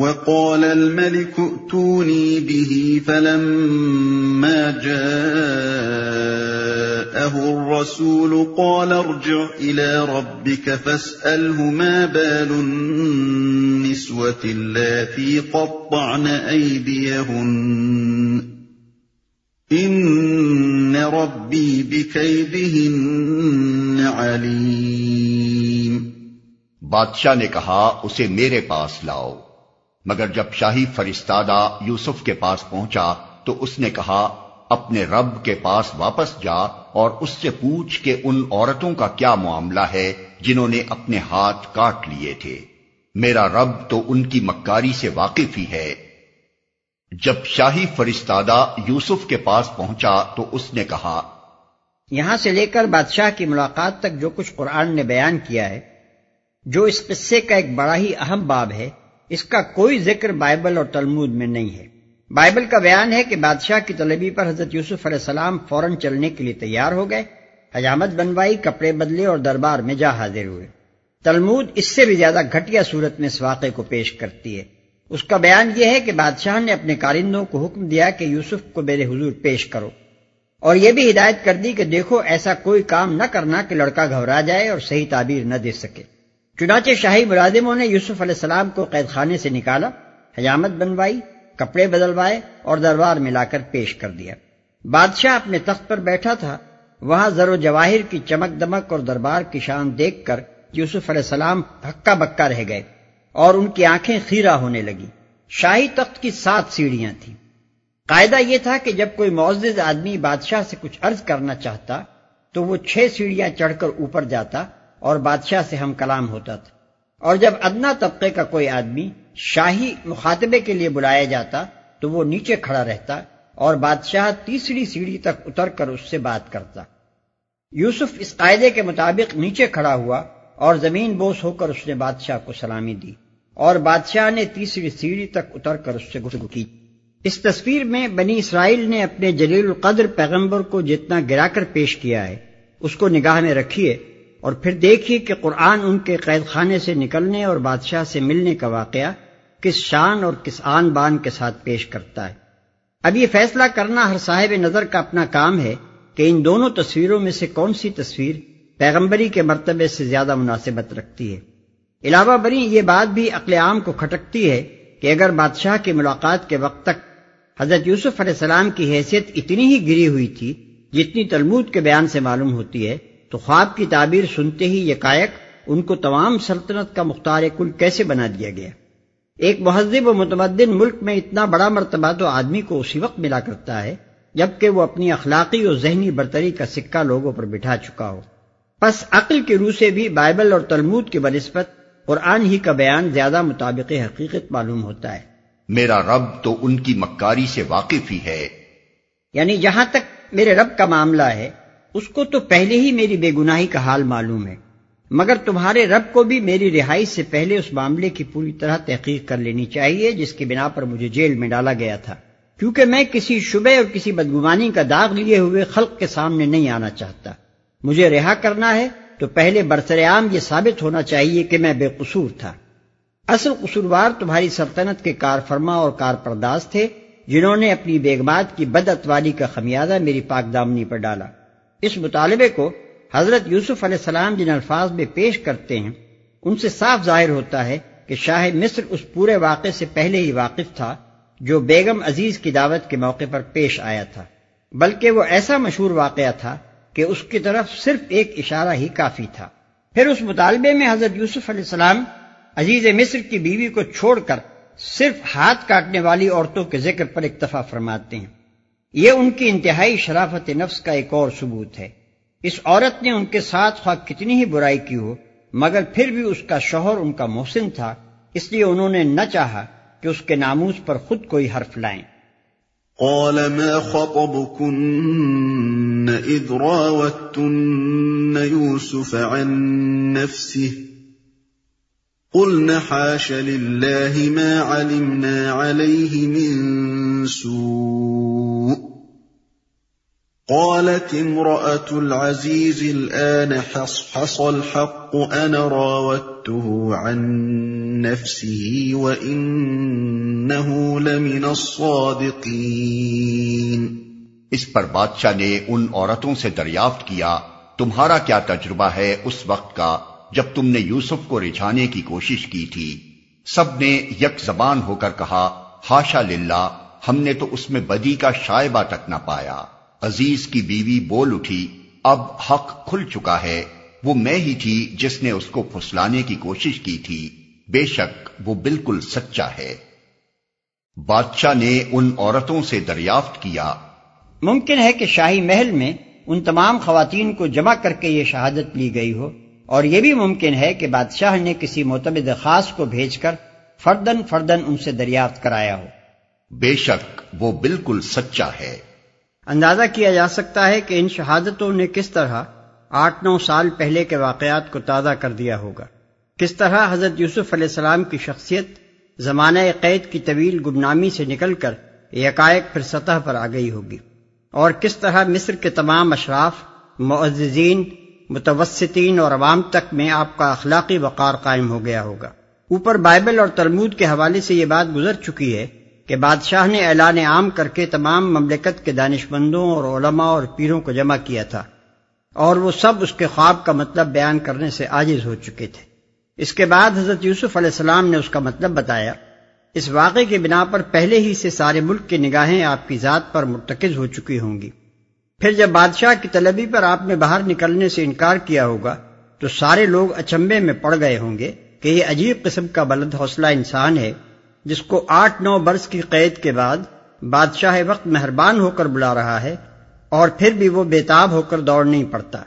وقال الملك ائتوني به فلما جاءه الرسول قال ارجع إلى ربك فاسأله ما بال النسوة اللاتي قطعن أيديهن. إن ربي بكيدهن عليم. بادشاہ نے کہا، اسے میرے پاس لاؤ۔ مگر جب شاہی فرستادہ یوسف کے پاس پہنچا تو اس نے کہا، اپنے رب کے پاس واپس جا اور اس سے پوچھ کہ ان عورتوں کا کیا معاملہ ہے جنہوں نے اپنے ہاتھ کاٹ لیے تھے۔ میرا رب تو ان کی مکاری سے واقف ہی ہے۔ جب شاہی فرستادہ یوسف کے پاس پہنچا تو اس نے کہا، یہاں سے لے کر بادشاہ کی ملاقات تک جو کچھ قرآن نے بیان کیا ہے، جو اس قصے کا ایک بڑا ہی اہم باب ہے اس کا کوئی ذکر بائبل اور تلمود میں نہیں ہے۔ بائبل کا بیان ہے کہ بادشاہ کی طلبی پر حضرت یوسف علیہ السلام فوراً چلنے کے لیے تیار ہو گئے۔ حجامت بنوائی، کپڑے بدلے اور دربار میں جا حاضر ہوئے۔ تلمود اس سے بھی زیادہ گھٹیا صورت میں اس واقعے کو پیش کرتی ہے۔ اس کا بیان یہ ہے کہ بادشاہ نے اپنے کارندوں کو حکم دیا کہ یوسف کو میرے حضور پیش کرو۔ اور یہ بھی ہدایت کر دی کہ دیکھو ایسا کوئی کام نہ کرنا کہ لڑکا گھبرا جائے اور صحیح تعبیر نہ دے سکے۔ چنانچہ شاہی ملازموں نے یوسف علیہ السلام کو قید خانے سے نکالا حجامت بنوائی، کپڑے بدلوائے اور دربار میں لا کر پیش کر دیا۔ بادشاہ اپنے تخت پر بیٹھا تھا۔ وہاں زر و جواہر کی چمک دمک اور دربار کی شان دیکھ کر یوسف علیہ السلام ہکا بکا رہ گئے اور ان کی آنکھیں خیرہ ہونے لگی۔ شاہی تخت کی سات سیڑھیاں تھیں۔ قاعدہ یہ تھا کہ جب کوئی معزز آدمی بادشاہ سے کچھ عرض کرنا چاہتا تو وہ چھ سیڑھیاں چڑھ کر اوپر جاتا اور بادشاہ سے ہم کلام ہوتا تھا۔ اور جب ادنا طبقے کا کوئی آدمی شاہی مخاطبے کے لیے بلایا جاتا، تو وہ نیچے کھڑا رہتا اور بادشاہ تیسری سیڑھی تک اتر کر اس سے بات کرتا۔ یوسف اس قاعدے کے مطابق نیچے کھڑا ہوا اور زمین بوس ہو کر اس نے بادشاہ کو سلامی دی اور بادشاہ نے تیسری سیڑھی تک اتر کر اس سے گفتگو کی۔ اس تصویر میں بنی اسرائیل نے اپنے جلیل القدر پیغمبر کو جتنا گرا کر پیش کیا ہے، اس کو نگاہ میں رکھیے۔ اور پھر دیکھیے کہ قرآن ان کے قید خانے سے نکلنے اور بادشاہ سے ملنے کا واقعہ کس شان اور کس آن بان کے ساتھ پیش کرتا ہے۔ اب یہ فیصلہ کرنا ہر صاحب نظر کا اپنا کام ہے کہ ان دونوں تصویروں میں سے کون سی تصویر پیغمبری کے مرتبے سے زیادہ مناسبت رکھتی ہے۔ علاوہ بری یہ بات بھی عقل عام کو کھٹکتی ہے کہ اگر بادشاہ کی ملاقات کے وقت تک حضرت یوسف علیہ السلام کی حیثیت اتنی ہی گری ہوئی تھی جتنی تلمود کے بیان سے معلوم ہوتی ہے تو خواب کی تعبیر سنتے ہی یہ کائک ان کو تمام سلطنت کا مختار کل کیسے بنا دیا گیا؟ ایک مہذب و متمدن ملک میں اتنا بڑا مرتبہ تو آدمی کو اسی وقت ملا کرتا ہے جبکہ وہ اپنی اخلاقی اور ذہنی برتری کا سکہ لوگوں پر بٹھا چکا ہو۔ پس عقل کی روح سے بھی بائبل اور تلمود کی بنسبت قرآن ہی کا بیان زیادہ مطابق حقیقت معلوم ہوتا ہے۔ میرا رب تو ان کی مکاری سے واقف ہی ہے۔ یعنی جہاں تک میرے رب کا معاملہ ہے اس کو تو پہلے ہی میری بے گناہی کا حال معلوم ہے۔ مگر تمہارے رب کو بھی میری رہائی سے پہلے اس معاملے کی پوری طرح تحقیق کر لینی چاہیے، جس کی بنا پر مجھے جیل میں ڈالا گیا تھا۔ کیونکہ میں کسی شبے اور کسی بدگمانی کا داغ لیے ہوئے خلق کے سامنے نہیں آنا چاہتا۔ مجھے رہا کرنا ہے تو پہلے برسر عام یہ ثابت ہونا چاہیے کہ میں بے قصور تھا۔ اصل قصوروار تمہاری سلطنت کے کار فرما اور کار پرداز تھے، جنہوں نے اپنی بیگمات کی بد اتواری کا خمیازہ میری پاک دامنی پر ڈالا۔ اس مطالبے کو حضرت یوسف علیہ السلام جن الفاظ میں پیش کرتے ہیں، ان سے صاف ظاہر ہوتا ہے کہ شاہ مصر اس پورے واقعے سے پہلے ہی واقف تھا جو بیگم عزیز کی دعوت کے موقع پر پیش آیا تھا۔ بلکہ وہ ایسا مشہور واقعہ تھا کہ اس کی طرف صرف ایک اشارہ ہی کافی تھا۔ پھر اس مطالبے میں حضرت یوسف علیہ السلام عزیز مصر کی بیوی کو چھوڑ کر صرف ہاتھ کاٹنے والی عورتوں کے ذکر پر اکتفا فرماتے ہیں۔ یہ ان کی انتہائی شرافت نفس کا ایک اور ثبوت ہے۔ اس عورت نے ان کے ساتھ خواہ کتنی ہی برائی کی ہو، مگر پھر بھی اس کا شوہر ان کا محسن تھا، اس لیے انہوں نے نہ چاہا کہ اس کے ناموز پر خود کوئی حرف لائیں۔ قال، ما خطبكن اذ راوتن يوسف عن نفسه؟ قلنا، حاش لله ما علمنا عليه من سوء. قالت امرأة العزيز الآن حصحص الحق، أنا راودته عن نفسه وإن إِنَّهُ لَمِنَ الصَّادِقِينَ. اس پر بادشاہ نے ان عورتوں سے دریافت کیا، تمہارا کیا تجربہ ہے اس وقت کا، جب تم نے یوسف کو رجھانے کی کوشش کی تھی۔ سب نے یک زبان ہو کر کہا ہاشا للہ، ہم نے تو اس میں بدی کا شائبہ تک نہ پایا۔ عزیز کی بیوی بول اٹھی اب حق کھل چکا ہے وہ میں ہی تھی جس نے اس کو پھسلانے کی کوشش کی تھی۔ بے شک وہ بالکل سچا ہے۔ بادشاہ نے ان عورتوں سے دریافت کیا۔ ممکن ہے کہ شاہی محل میں ان تمام خواتین کو جمع کر کے یہ شہادت لی گئی ہو۔ اور یہ بھی ممکن ہے کہ بادشاہ نے کسی معتمد خاص کو بھیج کر فردن فردن ان سے دریافت کرایا ہو۔ بے شک وہ بالکل سچا ہے۔ اندازہ کیا جا سکتا ہے کہ ان شہادتوں نے کس طرح آٹھ نو سال پہلے کے واقعات کو تازہ کر دیا ہوگا۔ کس طرح حضرت یوسف علیہ السلام کی شخصیت زمانہ قید کی طویل گمنامی سے نکل کر یکائق پھر سطح پر آ گئی ہوگی۔ اور کس طرح مصر کے تمام اشراف، معززین، متوسطین اور عوام تک میں آپ کا اخلاقی وقار قائم ہو گیا ہوگا۔ اوپر بائبل اور تلمود کے حوالے سے یہ بات گزر چکی ہے کہ بادشاہ نے اعلان عام کر کے تمام مملکت کے دانش مندوں اور علماء اور پیروں کو جمع کیا تھا اور وہ سب اس کے خواب کا مطلب بیان کرنے سے عاجز ہو چکے تھے۔ اس کے بعد حضرت یوسف علیہ السلام نے اس کا مطلب بتایا، اس واقعے کے بنا پر پہلے ہی سے سارے ملک کی نگاہیں آپ کی ذات پر مرتکز ہو چکی ہوں گی۔ پھر جب بادشاہ کی طلبی پر آپ نے باہر نکلنے سے انکار کیا ہوگا، تو سارے لوگ اچمبے میں پڑ گئے ہوں گے کہ یہ عجیب قسم کا بلند حوصلہ انسان ہے۔ جس کو آٹھ نو برس کی قید کے بعد بادشاہ وقت مہربان ہو کر بلا رہا ہے اور پھر بھی وہ بےتاب ہو کر دوڑ نہیں پڑتا۔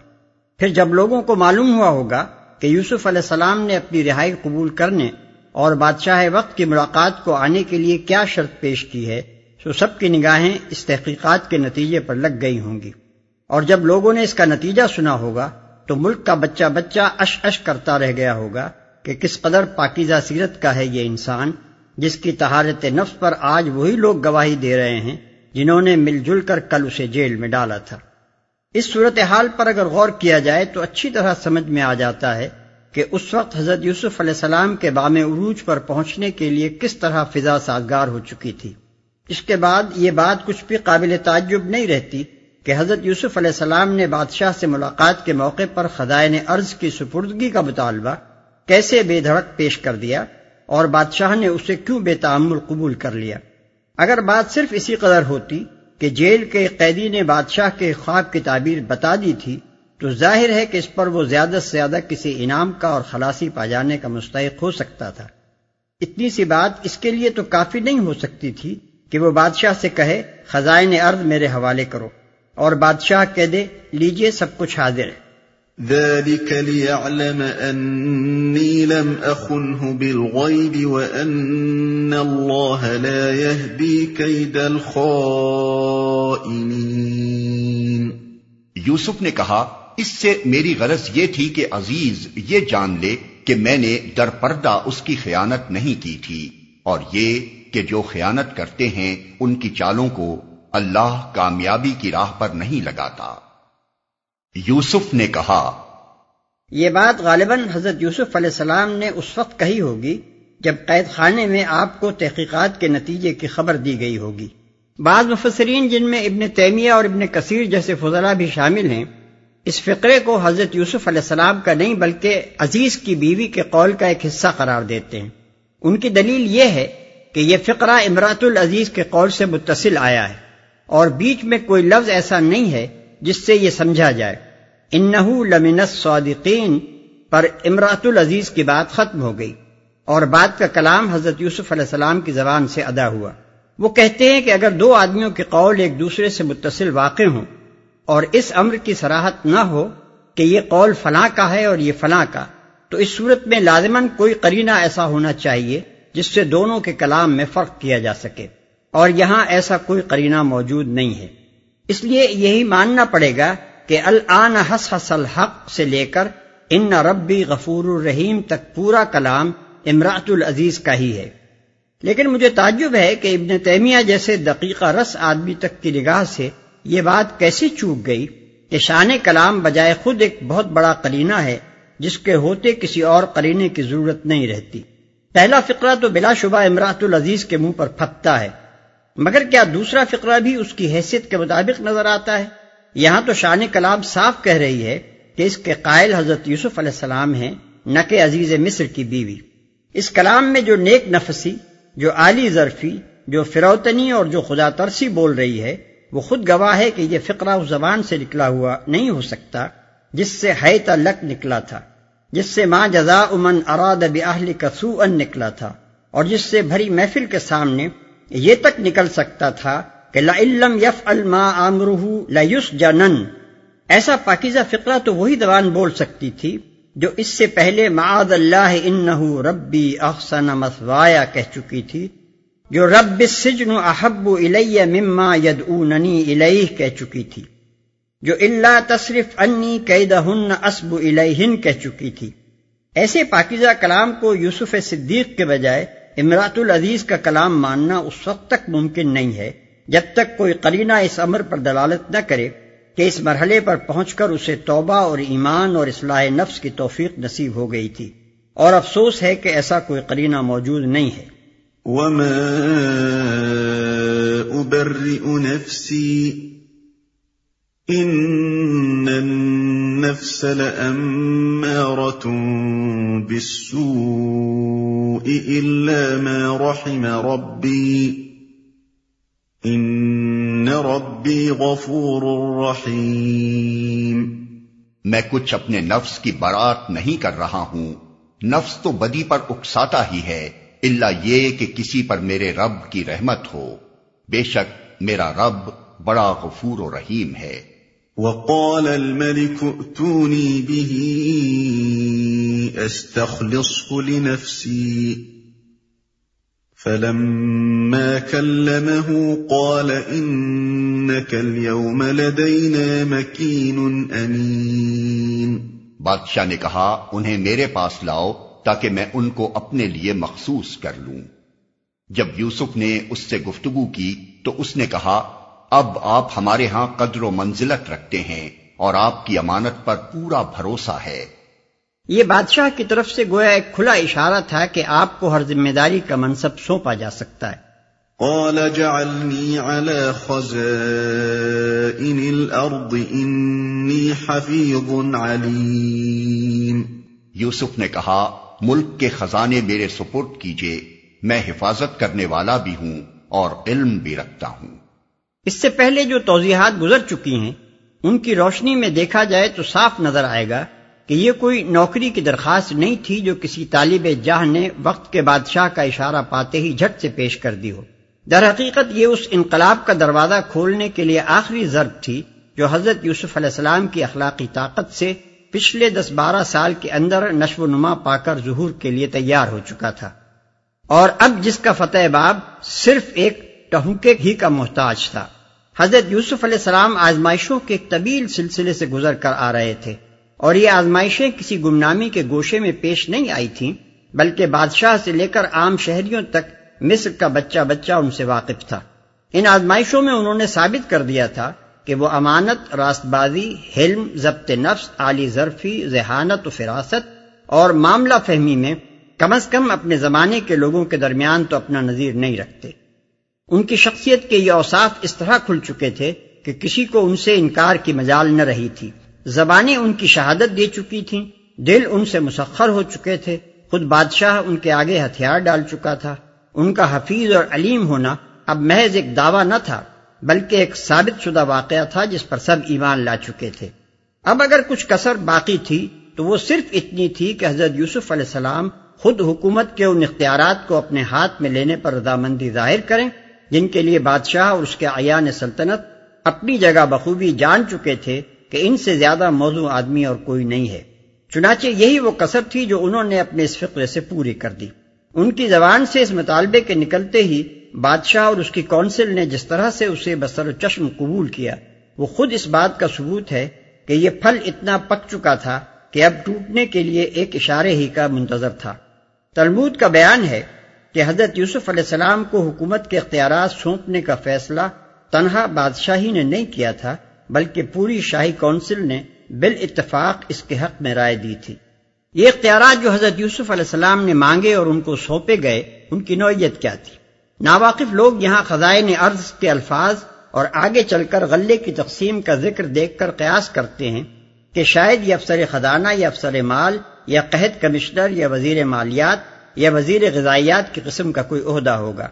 پھر جب لوگوں کو معلوم ہوا ہوگا کہ یوسف علیہ السلام نے اپنی رہائی قبول کرنے اور بادشاہ وقت کی ملاقات کو آنے کے لیے کیا شرط پیش کی ہے، تو سب کی نگاہیں اس تحقیقات کے نتیجے پر لگ گئی ہوں گی۔ اور جب لوگوں نے اس کا نتیجہ سنا ہوگا، تو ملک کا بچہ بچہ اش اش کرتا رہ گیا ہوگا کہ کس قدر پاکیزہ سیرت کا ہے یہ انسان۔ جس کی تہارت نفس پر آج وہی لوگ گواہی دے رہے ہیں جنہوں نے مل جل کر کل اسے جیل میں ڈالا تھا۔ اس صورتحال پر اگر غور کیا جائے تو اچھی طرح سمجھ میں آ جاتا ہے کہ اس وقت حضرت یوسف علیہ السلام کے بام عروج پر پہنچنے کے لیے کس طرح فضا سازگار ہو چکی تھی۔ اس کے بعد یہ بات کچھ بھی قابل تعجب نہیں رہتی کہ حضرت یوسف علیہ السلام نے بادشاہ سے ملاقات کے موقع پر خدائن ارض کی سپردگی کا مطالبہ کیسے بے دھڑک پیش کر دیا۔ اور بادشاہ نے اسے کیوں بے تعمل قبول کر لیا؟ اگر بات صرف اسی قدر ہوتی کہ جیل کے قیدی نے بادشاہ کے خواب کی تعبیر بتا دی تھی، تو ظاہر ہے کہ اس پر وہ زیادہ سے زیادہ کسی انعام کا اور خلاصی پا جانے کا مستحق ہو سکتا تھا۔ اتنی سی بات اس کے لیے تو کافی نہیں ہو سکتی تھی کہ وہ بادشاہ سے کہے، خزائن ارض میرے حوالے کرو اور بادشاہ کہہ دے، لیجیے سب کچھ حاضر ہے۔ ذلك ليعلم أني لم أخنه بالغيب وأن الله لا يهدي كيد الخائنين. یوسف نے کہا، اس سے میری غرض یہ تھی کہ عزیز، یہ جان لے کہ میں نے در پردہ اس کی خیانت نہیں کی تھی، اور یہ کہ جو خیانت کرتے ہیں، ان کی چالوں کو اللہ کامیابی کی راہ پر نہیں لگاتا۔ یوسف نے کہا، یہ بات غالباً حضرت یوسف علیہ السلام نے اس وقت کہی ہوگی جب قید خانے میں آپ کو تحقیقات کے نتیجے کی خبر دی گئی ہوگی۔ بعض مفسرین جن میں ابن تیمیہ اور ابن کثیر جیسے فضلہ بھی شامل ہیں، اس فقرے کو حضرت یوسف علیہ السلام کا نہیں بلکہ عزیز کی بیوی کے قول کا ایک حصہ قرار دیتے ہیں۔ ان کی دلیل یہ ہے کہ یہ فقرہ امراط العزیز کے قول سے متصل آیا ہے اور بیچ میں کوئی لفظ ایسا نہیں ہے جس سے یہ سمجھا جائے۔ انہو لمن الصادقین پر امراط العزیز کی بات ختم ہو گئی اور بات کا کلام حضرت یوسف علیہ السلام کی زبان سے ادا ہوا۔ وہ کہتے ہیں کہ اگر دو آدمیوں کے قول ایک دوسرے سے متصل واقع ہوں اور اس امر کی سراحت نہ ہو کہ یہ قول فلاں کا ہے اور یہ فلاں کا، تو اس صورت میں لازماً کوئی قرینہ ایسا ہونا چاہیے جس سے دونوں کے کلام میں فرق کیا جا سکے۔ اور یہاں ایسا کوئی قرینہ موجود نہیں ہے۔ اس لیے یہی ماننا پڑے گا کہ الان حس حس الحق سے لے کر ان ربی غفور الرحیم تک پورا کلام امراط العزیز کا ہی ہے۔ لیکن مجھے تعجب ہے کہ ابن تیمیہ جیسے دقیقہ رس آدمی تک کی نگاہ سے یہ بات کیسے چوک گئی کہ شان کلام بجائے خود ایک بہت بڑا قرینہ ہے جس کے ہوتے کسی اور قرینے کی ضرورت نہیں رہتی۔ پہلا فقرہ تو بلا شبہ امراط العزیز کے منہ پر پھپتا ہے۔ مگر کیا دوسرا فقرہ بھی اس کی حیثیت کے مطابق نظر آتا ہے؟ یہاں تو شان کلام صاف کہہ رہی ہے کہ اس کے قائل حضرت یوسف علیہ السلام ہیں، نہ کہ عزیز مصر کی بیوی۔ اس کلام میں جو نیک نفسی، جو عالی ظرفی، جو فروتنی اور جو خدا ترسی بول رہی ہے، وہ خود گواہ ہے کہ یہ فقرہ اس زبان سے نکلا ہوا نہیں ہو سکتا، جس سے حیت لک نکلا تھا، جس سے ماں جزا امن اراد بہلی کسو ان نکلا تھا، اور جس سے بھری محفل کے سامنے یہ تک نکل سکتا تھا کہ علم یف الما آمرہ لس جنن ایسا پاکیزہ فقرہ تو وہی زبان بول سکتی تھی جو اس سے پہلے معاذ اللہ انہو ربی احسن مسوایا کہہ چکی تھی، جو رب السجن احب الیہ مما یدعوننی الیہ کہہ چکی تھی، جو اللہ تصرف انی قیدہن اسب الیہن کہہ چکی تھی۔ ایسے پاکیزہ کلام کو یوسف صدیق کے بجائے امراط العزیز کا کلام ماننا اس وقت تک ممکن نہیں ہے جب تک کوئی قرینہ اس امر پر دلالت نہ کرے کہ اس مرحلے پر پہنچ کر اسے توبہ اور ایمان اور اصلاح نفس کی توفیق نصیب ہو گئی تھی۔ اور افسوس ہے کہ ایسا کوئی قرینہ موجود نہیں ہے۔ وما ابرئ نفسی ان النفس بالسوء الا ما رحم ربی ان ربی غفور رحیم میں کچھ اپنے نفس کی برات نہیں کر رہا ہوں۔ نفس تو بدی پر اکساتا ہی ہے۔ اللہ یہ کہ کسی پر میرے رب کی رحمت ہو۔ بے شک میرا رب بڑا غفور و رحیم ہے۔ وقال الملك ائتوني به استخلصه لنفسي. فلما كلمه قال انك اليوم لدينا مكين امين بادشاہ نے کہا، انہیں میرے پاس لاؤ تاکہ میں ان کو اپنے لیے مخصوص کر لوں۔ جب یوسف نے اس سے گفتگو کی تو اس نے کہا اب آپ ہمارے ہاں قدر و منزلت رکھتے ہیں اور آپ کی امانت پر پورا بھروسہ ہے۔ یہ بادشاہ کی طرف سے گویا ایک کھلا اشارہ تھا کہ آپ کو ہر ذمہ داری کا منصب سونپا جا سکتا ہے۔ قال جعلنی على خزائن الارض انی حفیظ علیم۔ یوسف نے کہا ملک کے خزانے میرے سپرد کیجیے میں حفاظت کرنے والا بھی ہوں اور علم بھی رکھتا ہوں۔ اس سے پہلے جو توضیحات گزر چکی ہیں، ان کی روشنی میں دیکھا جائے تو صاف نظر آئے گا کہ یہ کوئی نوکری کی درخواست نہیں تھی جو کسی طالب جاہ نے وقت کے بادشاہ کا اشارہ پاتے ہی جھٹ سے پیش کر دی ہو۔ در حقیقت یہ اس انقلاب کا دروازہ کھولنے کے لیے آخری ضرب تھی جو حضرت یوسف علیہ السلام کی اخلاقی طاقت سے پچھلے دس بارہ سال کے اندر نشو و نما پا کر ظہور کے لیے تیار ہو چکا تھا۔ اور اب جس کا فتح باب صرف ایک ٹہنکے ہی کا محتاج تھا۔ حضرت یوسف علیہ السلام آزمائشوں کے ایک طویل سلسلے سے گزر کر آ رہے تھے اور یہ آزمائشیں کسی گمنامی کے گوشے میں پیش نہیں آئی تھیں، بلکہ بادشاہ سے لے کر عام شہریوں تک مصر کا بچہ بچہ ان سے واقف تھا۔ ان آزمائشوں میں انہوں نے ثابت کر دیا تھا کہ وہ امانت راست بازی حلم، ضبط نفس عالی ظرفی، ذہانت و فراست اور معاملہ فہمی میں کم از کم اپنے زمانے کے لوگوں کے درمیان تو اپنا نظیر نہیں رکھتے۔ ان کی شخصیت کے یہ اوصاف اس طرح کھل چکے تھے کہ کسی کو ان سے انکار کی مجال نہ رہی تھی۔ زبانیں ان کی شہادت دے چکی تھیں۔ دل ان سے مسخر ہو چکے تھے۔ خود بادشاہ ان کے آگے ہتھیار ڈال چکا تھا۔ ان کا حفیظ اور علیم ہونا اب محض ایک دعویٰ نہ تھا، بلکہ ایک ثابت شدہ واقعہ تھا جس پر سب ایمان لا چکے تھے۔ اب اگر کچھ کسر باقی تھی تو وہ صرف اتنی تھی کہ حضرت یوسف علیہ السلام خود حکومت کے ان اختیارات کو اپنے ہاتھ میں لینے پر رضامندی ظاہر کریں۔ جن کے لیے بادشاہ اور اس کے عیان سلطنت اپنی جگہ بخوبی جان چکے تھے کہ ان سے زیادہ موضوع آدمی اور کوئی نہیں ہے۔ چنانچہ یہی وہ کثر تھی جو انہوں نے اپنے اس فقرے سے پوری کر دی۔ ان کی زبان سے اس مطالبے کے نکلتے ہی بادشاہ اور اس کی کونسل نے جس طرح سے اسے بسر و چشم قبول کیا، وہ خود اس بات کا ثبوت ہے کہ یہ پھل اتنا پک چکا تھا کہ اب ٹوٹنے کے لیے ایک اشارے ہی کا منتظر تھا۔ تلمود کا بیان ہے کہ حضرت یوسف علیہ السلام کو حکومت کے اختیارات سونپنے کا فیصلہ تنہا بادشاہی نے نہیں کیا تھا، بلکہ پوری شاہی کونسل نے بال اتفاق اس کے حق میں رائے دی تھی۔ یہ اختیارات جو حضرت یوسف علیہ السلام نے مانگے اور ان کو سونپے گئے، ان کی نوعیت کیا تھی؟ ناواقف لوگ یہاں خزائن ارض کے الفاظ اور آگے چل کر غلے کی تقسیم کا ذکر دیکھ کر قیاس کرتے ہیں کہ شاید یہ افسر خزانہ یا افسر مال یا قحط کمشنر یا وزیر مالیات یا وزیر غذائیات کی قسم کا کوئی عہدہ ہوگا۔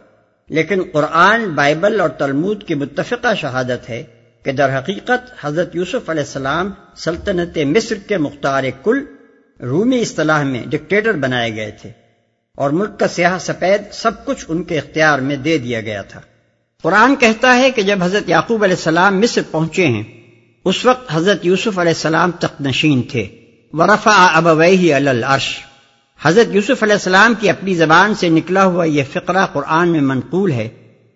لیکن قرآن، بائبل اور تلمود کی متفقہ شہادت ہے کہ در حقیقت حضرت یوسف علیہ السلام سلطنت مصر کے مختار کل رومی اصطلاح میں ڈکٹیٹر بنائے گئے تھے اور ملک کا سیاہ سفید سب کچھ ان کے اختیار میں دے دیا گیا تھا۔ قرآن کہتا ہے کہ جب حضرت یعقوب علیہ السلام مصر پہنچے ہیں، اس وقت حضرت یوسف علیہ السلام تخت نشین تھے ورفا ابویہ العرش۔ حضرت یوسف علیہ السلام کی اپنی زبان سے نکلا ہوا یہ فقرہ قرآن میں منقول ہے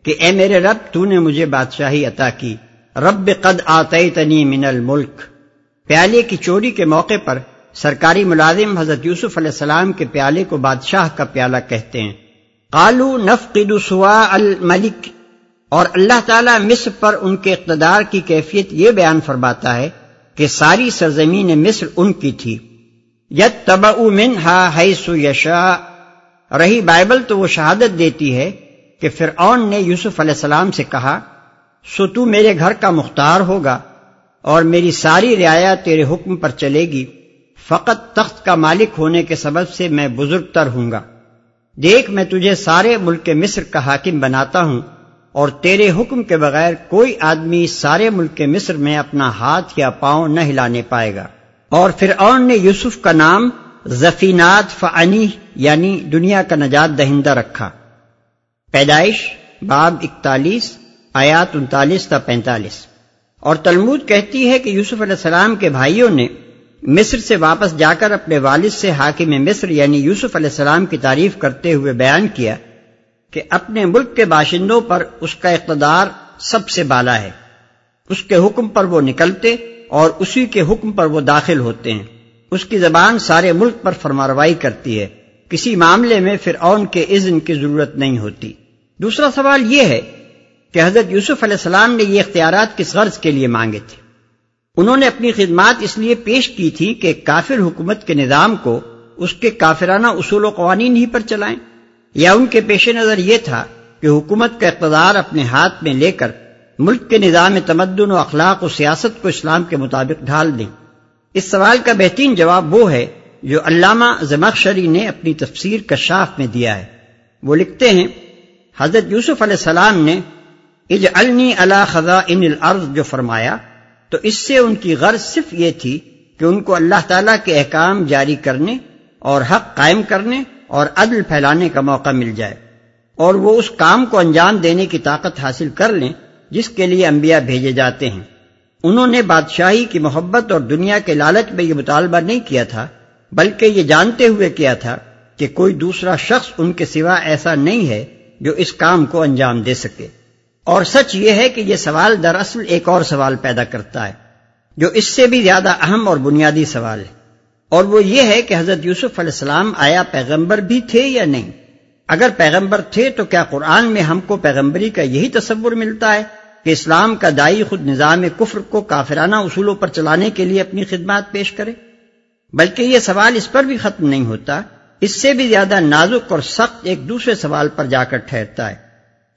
کہ اے میرے رب، تو نے مجھے بادشاہی عطا کی۔ رب قد آتیتنی من الملک۔ پیالے کی چوری کے موقع پر سرکاری ملازم حضرت یوسف علیہ السلام کے پیالے کو بادشاہ کا پیالہ کہتے ہیں۔ قالو نفقد سوا الملک۔ اور اللہ تعالیٰ مصر پر ان کے اقتدار کی کیفیت یہ بیان فرماتا ہے کہ ساری سرزمین مصر ان کی تھی۔ یت تب من ہا سو یشا رہی بائبل تو وہ شہادت دیتی ہے کہ فرعون نے یوسف علیہ السلام سے کہا، سو تو میرے گھر کا مختار ہوگا اور میری ساری رعایا تیرے حکم پر چلے گی۔ فقط تخت کا مالک ہونے کے سبب سے میں بزرگ تر ہوں گا۔ دیکھ میں تجھے سارے ملک مصر کا حاکم بناتا ہوں اور تیرے حکم کے بغیر کوئی آدمی سارے ملک مصر میں اپنا ہاتھ یا پاؤں نہ ہلانے پائے گا۔ اور پھر نے یوسف کا نام زفینات فعنی یعنی دنیا کا نجات دہندہ رکھا۔ پیدائش، باب اکتالیس، آیات انتالیس تا پینتالیس۔ اور تلمود کہتی ہے کہ یوسف علیہ السلام کے بھائیوں نے مصر سے واپس جا کر اپنے والد سے حاکم مصر یعنی یوسف علیہ السلام کی تعریف کرتے ہوئے بیان کیا کہ اپنے ملک کے باشندوں پر اس کا اقتدار سب سے بالا ہے۔ اس کے حکم پر وہ نکلتے اور اسی کے حکم پر وہ داخل ہوتے ہیں۔ اس کی زبان سارے ملک پر فرماروائی کرتی ہے۔ کسی معاملے میں پھر اون کے اذن کی ضرورت نہیں ہوتی۔ دوسرا سوال یہ ہے کہ حضرت یوسف علیہ السلام نے یہ اختیارات کس غرض کے لیے مانگے تھے؟ انہوں نے اپنی خدمات اس لیے پیش کی تھی کہ کافر حکومت کے نظام کو اس کے کافرانہ اصول و قوانین ہی پر چلائیں۔ یا ان کے پیش نظر یہ تھا کہ حکومت کا اقتدار اپنے ہاتھ میں لے کر ملک کے نظام تمدن و اخلاق و سیاست کو اسلام کے مطابق ڈھال دیں۔ اس سوال کا بہترین جواب وہ ہے جو علامہ زمخشری نے اپنی تفسیر کشاف میں دیا ہے۔ وہ لکھتے ہیں، حضرت یوسف علیہ السلام نے اج النی اللہ خزا ان الارض، جو فرمایا، تو اس سے ان کی غرض صرف یہ تھی کہ ان کو اللہ تعالیٰ کے احکام جاری کرنے اور حق قائم کرنے اور عدل پھیلانے کا موقع مل جائے اور وہ اس کام کو انجام دینے کی طاقت حاصل کر لیں۔ جس کے لیے انبیاء بھیجے جاتے ہیں۔ انہوں نے بادشاہی کی محبت اور دنیا کے لالچ میں یہ مطالبہ نہیں کیا تھا، بلکہ یہ جانتے ہوئے کیا تھا کہ کوئی دوسرا شخص ان کے سوا ایسا نہیں ہے جو اس کام کو انجام دے سکے۔ اور سچ یہ ہے کہ یہ سوال دراصل ایک اور سوال پیدا کرتا ہے، جو اس سے بھی زیادہ اہم اور بنیادی سوال ہے۔ اور وہ یہ ہے کہ حضرت یوسف علیہ السلام آیا پیغمبر بھی تھے یا نہیں۔ اگر پیغمبر تھے تو کیا قرآن میں ہم کو پیغمبری کا یہی تصور ملتا ہے؟ کہ اسلام کا دائی خود نظام کفر کو کافرانہ اصولوں پر چلانے کے لیے اپنی خدمات پیش کرے۔ بلکہ یہ سوال اس پر بھی ختم نہیں ہوتا، اس سے بھی زیادہ نازک اور سخت ایک دوسرے سوال پر جا کر ٹھہرتا ہے۔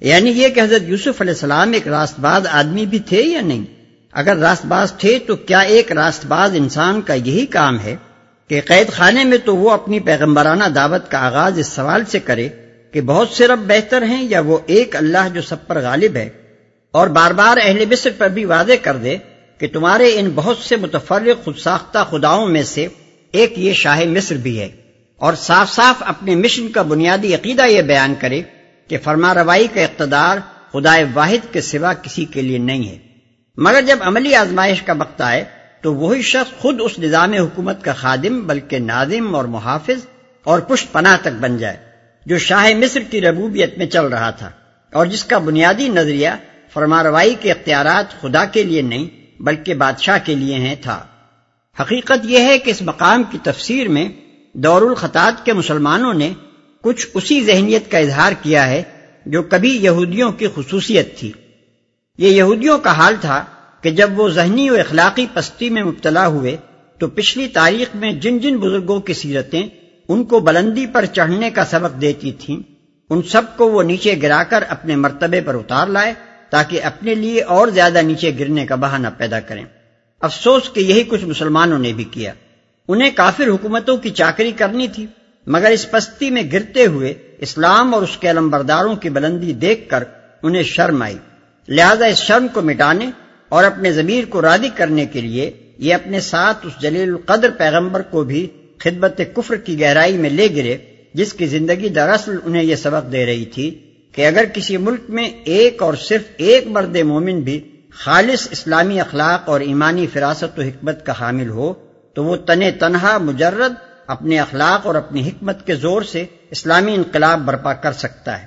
یعنی یہ کہ حضرت یوسف علیہ السلام ایک راست باز آدمی بھی تھے یا نہیں؟ اگر راست باز تھے تو کیا ایک راست باز انسان کا یہی کام ہے کہ قید خانے میں تو وہ اپنی پیغمبرانہ دعوت کا آغاز اس سوال سے کرے کہ بہت سے رب بہتر ہیں یا وہ ایک اللہ جو سب پر غالب ہے؟ اور بار بار اہل مصر پر بھی واضح کر دے کہ تمہارے ان بہت سے متفرق خود ساختہ خداؤں میں سے ایک یہ شاہ مصر بھی ہے۔ اور صاف صاف اپنے مشن کا بنیادی عقیدہ یہ بیان کرے کہ فرما روائی کا اقتدار خدا واحد کے سوا کسی کے لیے نہیں ہے۔ مگر جب عملی آزمائش کا وقت آئے تو وہی شخص خود اس نظام حکومت کا خادم بلکہ نادم اور محافظ اور پشت پناہ تک بن جائے، جو شاہ مصر کی ربوبیت میں چل رہا تھا۔ اور جس کا بنیادی نظریہ فرماروائی کے اختیارات خدا کے لیے نہیں، بلکہ بادشاہ کے لیے ہیں تھا۔ حقیقت یہ ہے کہ اس مقام کی تفسیر میں دور الخطاط کے مسلمانوں نے کچھ اسی ذہنیت کا اظہار کیا ہے جو کبھی یہودیوں کی خصوصیت تھی۔ یہ یہودیوں کا حال تھا کہ جب وہ ذہنی و اخلاقی پستی میں مبتلا ہوئے، تو پچھلی تاریخ میں جن جن بزرگوں کی سیرتیں ان کو بلندی پر چڑھنے کا سبق دیتی تھیں، ان سب کو وہ نیچے گرا کر اپنے مرتبے پر اتار لائے تاکہ اپنے لیے اور زیادہ نیچے گرنے کا بہانہ پیدا کریں۔ افسوس کہ یہی کچھ مسلمانوں نے بھی کیا۔ انہیں کافر حکومتوں کی چاکری کرنی تھی، مگر اس پستی میں گرتے ہوئے اسلام اور اس کے علم برداروں کی بلندی دیکھ کر انہیں شرم آئی۔ لہذا اس شرم کو مٹانے اور اپنے ضمیر کو رادی کرنے کے لیے یہ اپنے ساتھ اس جلیل القدر پیغمبر کو بھی خدمت کفر کی گہرائی میں لے گرے، جس کی زندگی دراصل انہیں یہ سبق دے رہی تھی۔ کہ اگر کسی ملک میں ایک اور صرف ایک مرد مومن بھی خالص اسلامی اخلاق اور ایمانی فراست و حکمت کا حامل ہو، تو وہ تن تنہا مجرد اپنے اخلاق اور اپنی حکمت کے زور سے اسلامی انقلاب برپا کر سکتا ہے۔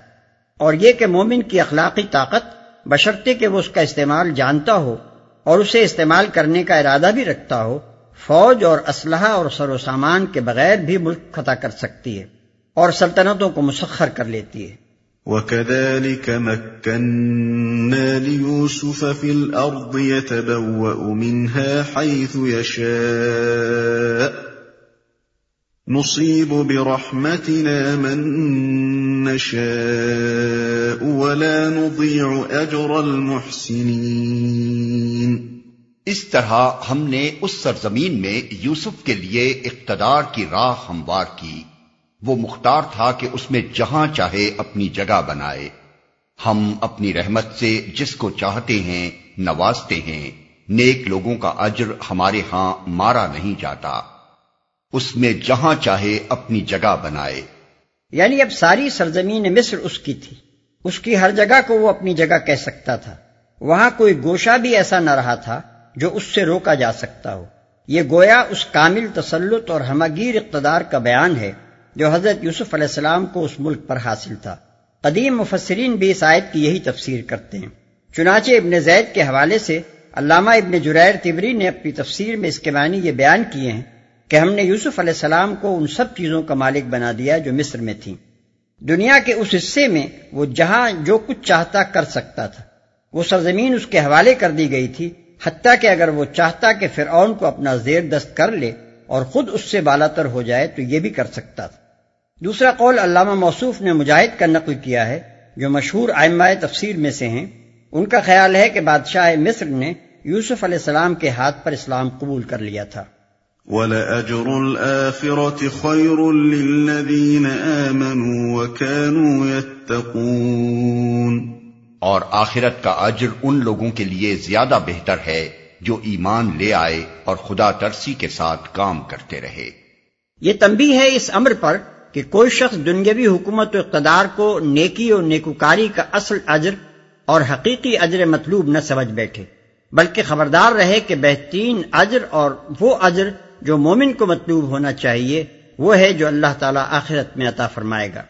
اور یہ کہ مومن کی اخلاقی طاقت بشرطے کہ وہ اس کا استعمال جانتا ہو اور اسے استعمال کرنے کا ارادہ بھی رکھتا ہو، فوج اور اسلحہ اور سر و سامان کے بغیر بھی ملک فتح کر سکتی ہے اور سلطنتوں کو مسخر کر لیتی ہے۔ وَكَذَلِكَ مَكَّنَّا لِيُوسُفَ فِي الْأَرْضِ يَتَبَوَّأُ مِنْهَا حَيْثُ يَشَاءُ نُصِيبُ بِرَحْمَتِنَا مَن نَّشَاءُ وَلَا نُضِيعُ أَجْرَ الْمُحْسِنِينَ۔ اس طرح ہم نے اس سرزمین میں یوسف کے لیے اقتدار کی راہ ہموار کی۔ وہ مختار تھا کہ اس میں جہاں چاہے اپنی جگہ بنائے۔ ہم اپنی رحمت سے جس کو چاہتے ہیں نوازتے ہیں۔ نیک لوگوں کا اجر ہمارے ہاں مارا نہیں جاتا۔ اس میں جہاں چاہے اپنی جگہ بنائے۔ یعنی اب ساری سرزمین مصر اس کی تھی۔ اس کی ہر جگہ کو وہ اپنی جگہ کہہ سکتا تھا۔ وہاں کوئی گوشہ بھی ایسا نہ رہا تھا جو اس سے روکا جا سکتا ہو۔ یہ گویا اس کامل تسلط اور ہمگیر اقتدار کا بیان ہے۔ جو حضرت یوسف علیہ السلام کو اس ملک پر حاصل تھا۔ قدیم مفسرین بھی اس آیت کی یہی تفسیر کرتے ہیں۔ چنانچہ ابن زید کے حوالے سے علامہ ابن جریر تبری نے اپنی تفسیر میں اس کے معنی یہ بیان کیے ہیں کہ ہم نے یوسف علیہ السلام کو ان سب چیزوں کا مالک بنا دیا جو مصر میں تھیں۔ دنیا کے اس حصے میں وہ جہاں جو کچھ چاہتا کر سکتا تھا۔ وہ سرزمین اس کے حوالے کر دی گئی تھی، حتیٰ کہ اگر وہ چاہتا کہ فرعون کو اپنا زیر دست کر لے اور خود اس سے بالاتر ہو جائے تو یہ بھی کر سکتا تھا۔ دوسرا قول علامہ موصوف نے مجاہد کا نقل کیا ہے جو مشہور آئمہ تفسیر میں سے ہیں۔ ان کا خیال ہے کہ بادشاہ مصر نے یوسف علیہ السلام کے ہاتھ پر اسلام قبول کر لیا تھا۔ وَلَأَجْرُ الْآخِرَةِ خَيْرٌ لِّلَّذِينَ آمَنُوا وَكَانُوا يَتَّقُونَ۔ اور آخرت کا اجر ان لوگوں کے لیے زیادہ بہتر ہے جو ایمان لے آئے اور خدا ترسی کے ساتھ کام کرتے رہے۔ یہ تنبیہ ہے اس امر پر کہ کوئی شخص دنیاوی حکومت و اقتدار کو نیکی اور نیکوکاری کا اصل اجر اور حقیقی اجر مطلوب نہ سمجھ بیٹھے، بلکہ خبردار رہے کہ بہترین اجر اور وہ اجر جو مومن کو مطلوب ہونا چاہیے، وہ ہے جو اللہ تعالیٰ آخرت میں عطا فرمائے گا۔